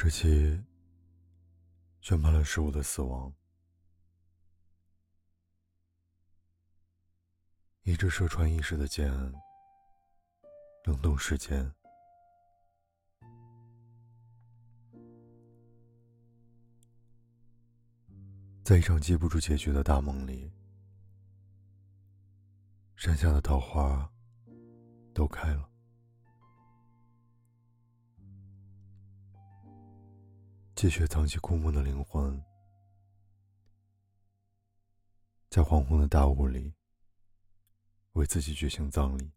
这期宣判了事物的死亡，一支射穿意识的箭，冷冻时间，在一场记不住结局的大梦里，山下的桃花都开了。积雪藏起枯木的灵魂，在黄昏的大雾里，为自己举行葬礼。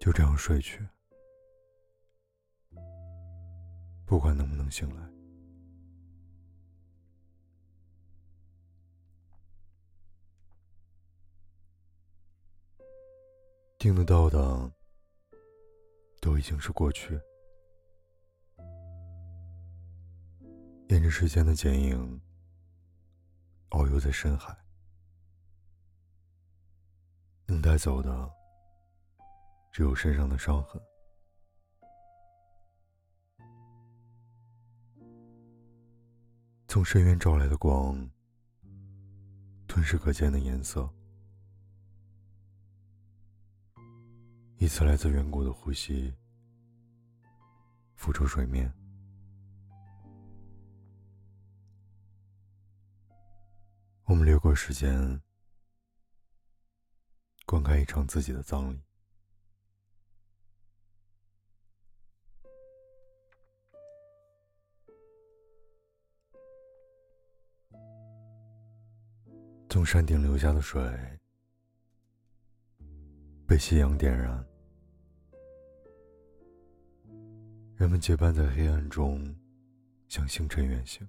就这样睡去，不管能不能醒来。听得到的，都已经是过去。沿着时间的剪影，遨游在深海，能带走的只有身上的伤痕。从深渊照来的光，吞噬可见的颜色，一次来自远古的呼吸，浮出水面。我们留过时间，观看一场自己的葬礼。从山顶流下的水，被夕阳点燃，人们结伴在黑暗中，向星辰远行。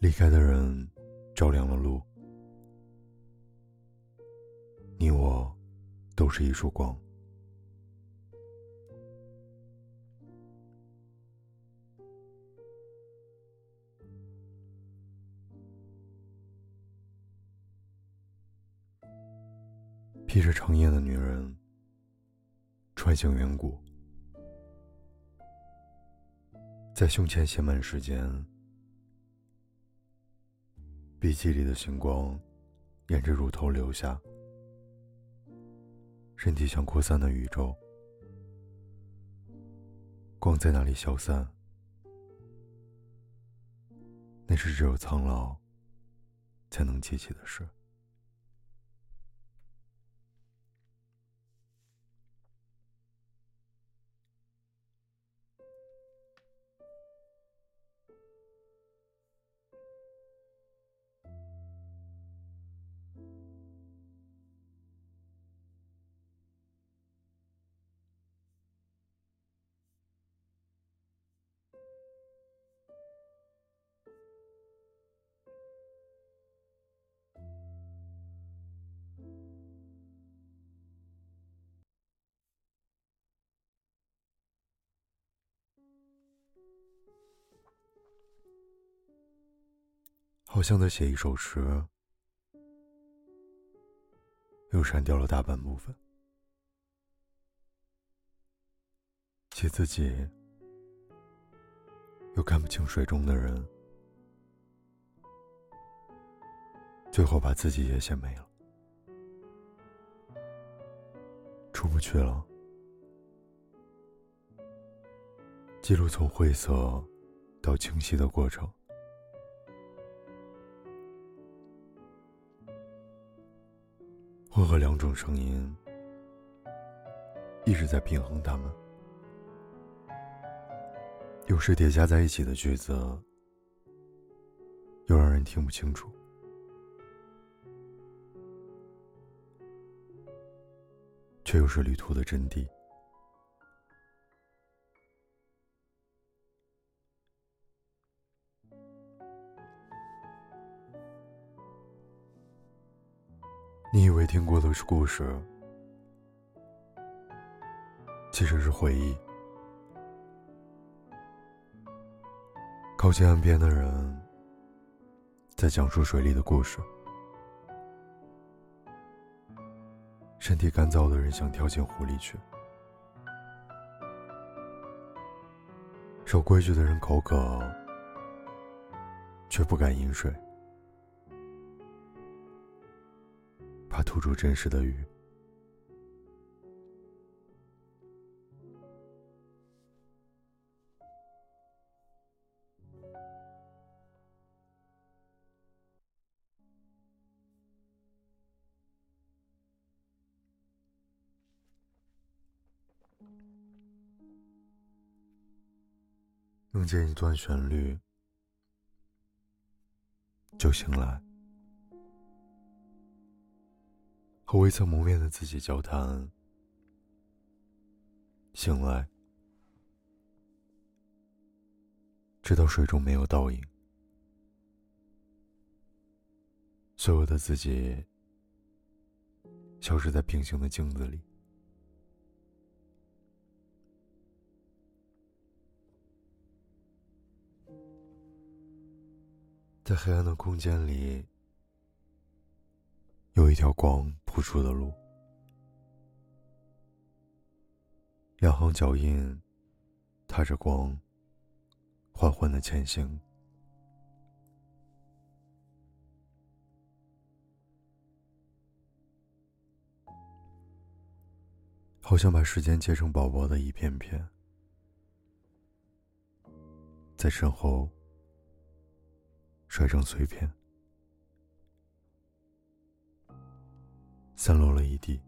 离开的人，照亮了路。你我，都是一束光。披着长夜的女人，穿行远古，在胸前写满时间。笔记里的星光，沿着乳头流下。身体像扩散的宇宙，光在那里消散？那是只有苍老才能记起的事。好像在写一首诗，又删掉了大半部分，写自己，又看不清水中的人，最后把自己也写没了，出不去了。记录从晦涩到清晰的过程。混合两种声音，一直在平衡它们。有时叠加在一起的句子，又让人听不清楚。却又是旅途的真谛。你以为听过的是故事，其实是回忆。靠近岸边的人，在讲述水里的故事。身体干燥的人想跳进湖里去，守规矩的人口渴，却不敢饮水，吐出真实的鱼。梦见一段旋律，就醒来，和未曾谋面的自己交谈。醒来，知道水中没有倒影，所有的自己消失在平行的镜子里。在黑暗的空间里，有一条光不出的路，两行脚印踏着光，缓缓的前行，好像把时间切成薄薄的一片片，在身后。摔成碎片，散落了一地。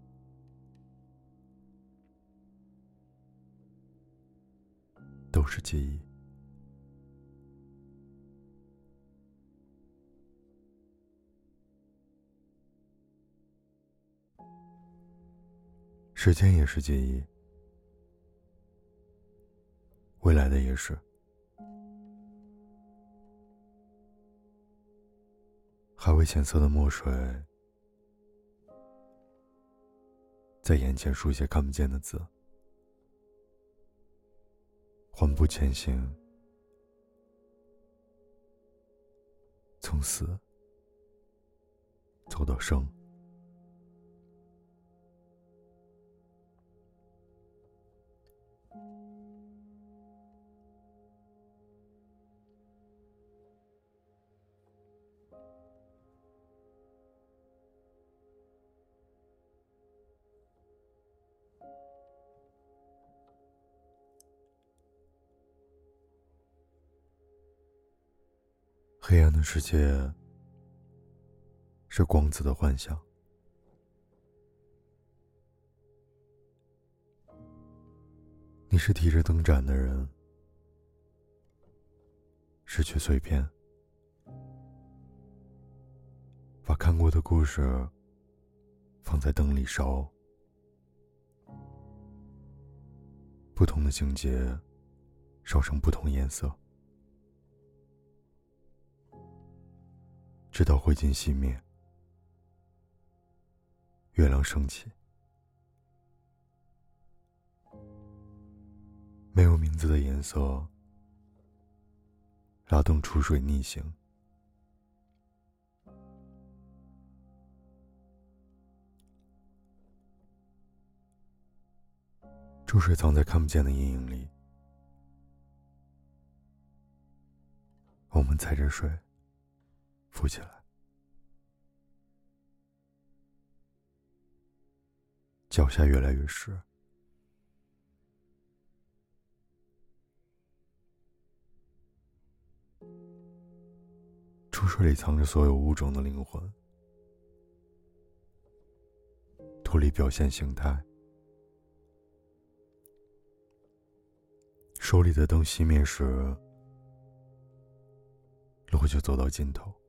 都是记忆。时间也是记忆，未来的也是。还未显色的墨水，在眼前书写看不见的字，缓步前行，从死走到生。黑暗的世界是光子的幻想。你是提着灯盏的人，失去碎片，把看过的故事放在灯里烧，不同的情节烧成不同颜色。直到灰烬熄灭，月亮升起，没有名字的颜色，拉动出水逆行，注水藏在看不见的阴影里，我们踩着水。浮起来，脚下越来越湿。出水里藏着所有物种的灵魂，脱离表现形态。手里的灯熄灭时，路就走到尽头。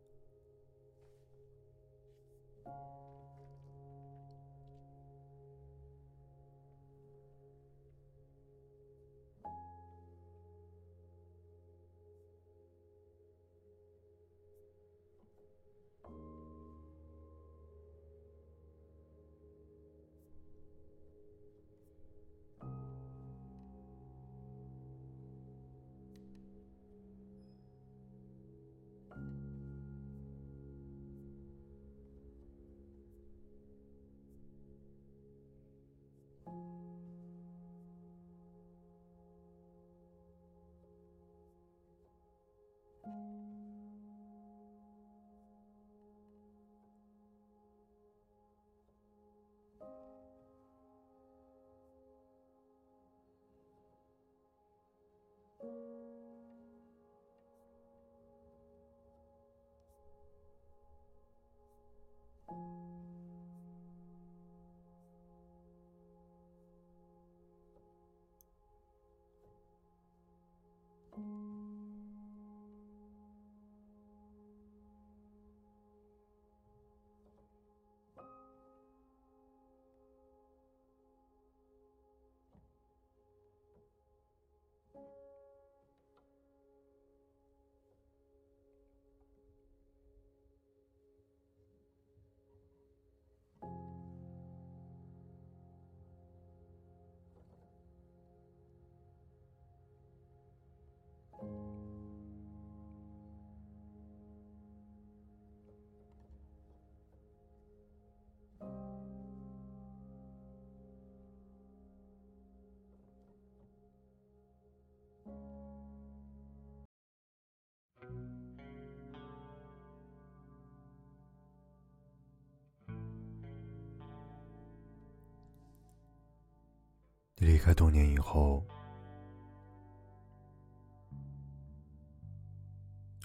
离开多年以后，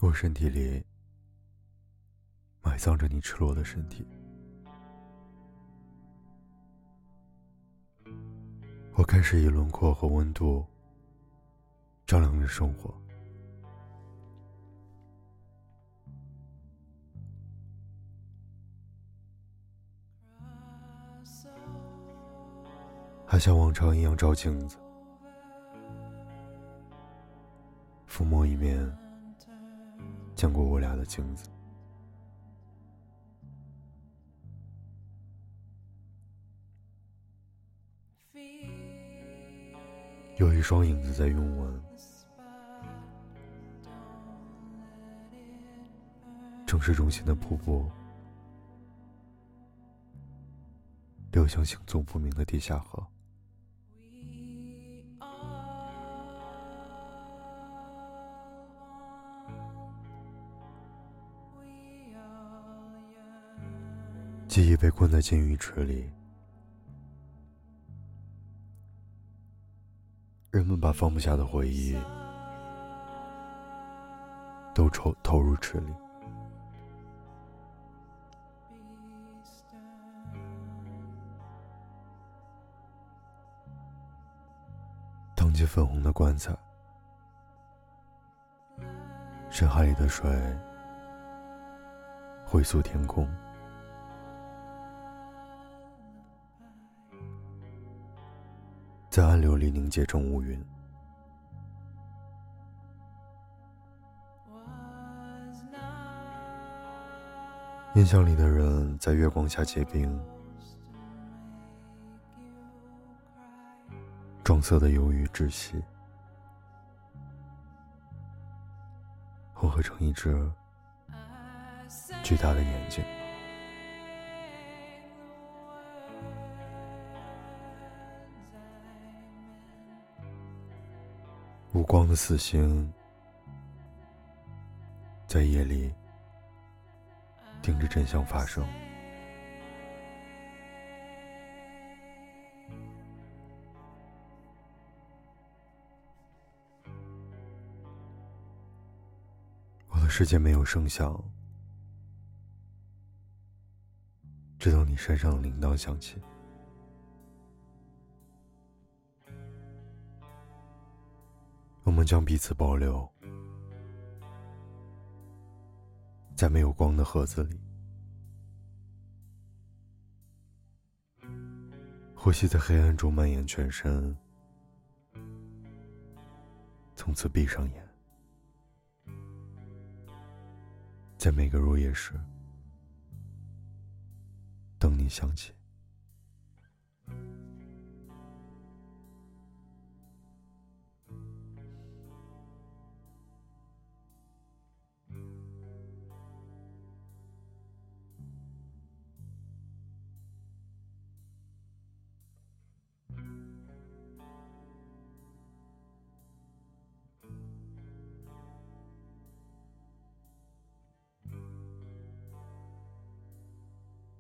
我身体里埋葬着你赤裸的身体。我开始以轮廓和温度照亮着生活，他像往常一样照镜子，抚摸一面见过我俩的镜子。有一双影子在拥吻，城市中心的瀑布流向行踪不明的地下河。记忆被困在金鱼池里。人们把放不下的回忆都投投入池里。荡起粉红的棺材，深海里的水回溯天空。在暗流里凝结成乌云，印象里的人在月光下结冰，撞色的忧郁窒息，混合成一只巨大的眼睛。无光的死星，在夜里盯着真相发生。我的世界没有声响，直到你身上的铃铛响起。我们将彼此保留在没有光的盒子里，呼吸在黑暗中蔓延全身，从此闭上眼，在每个入夜时等你想起。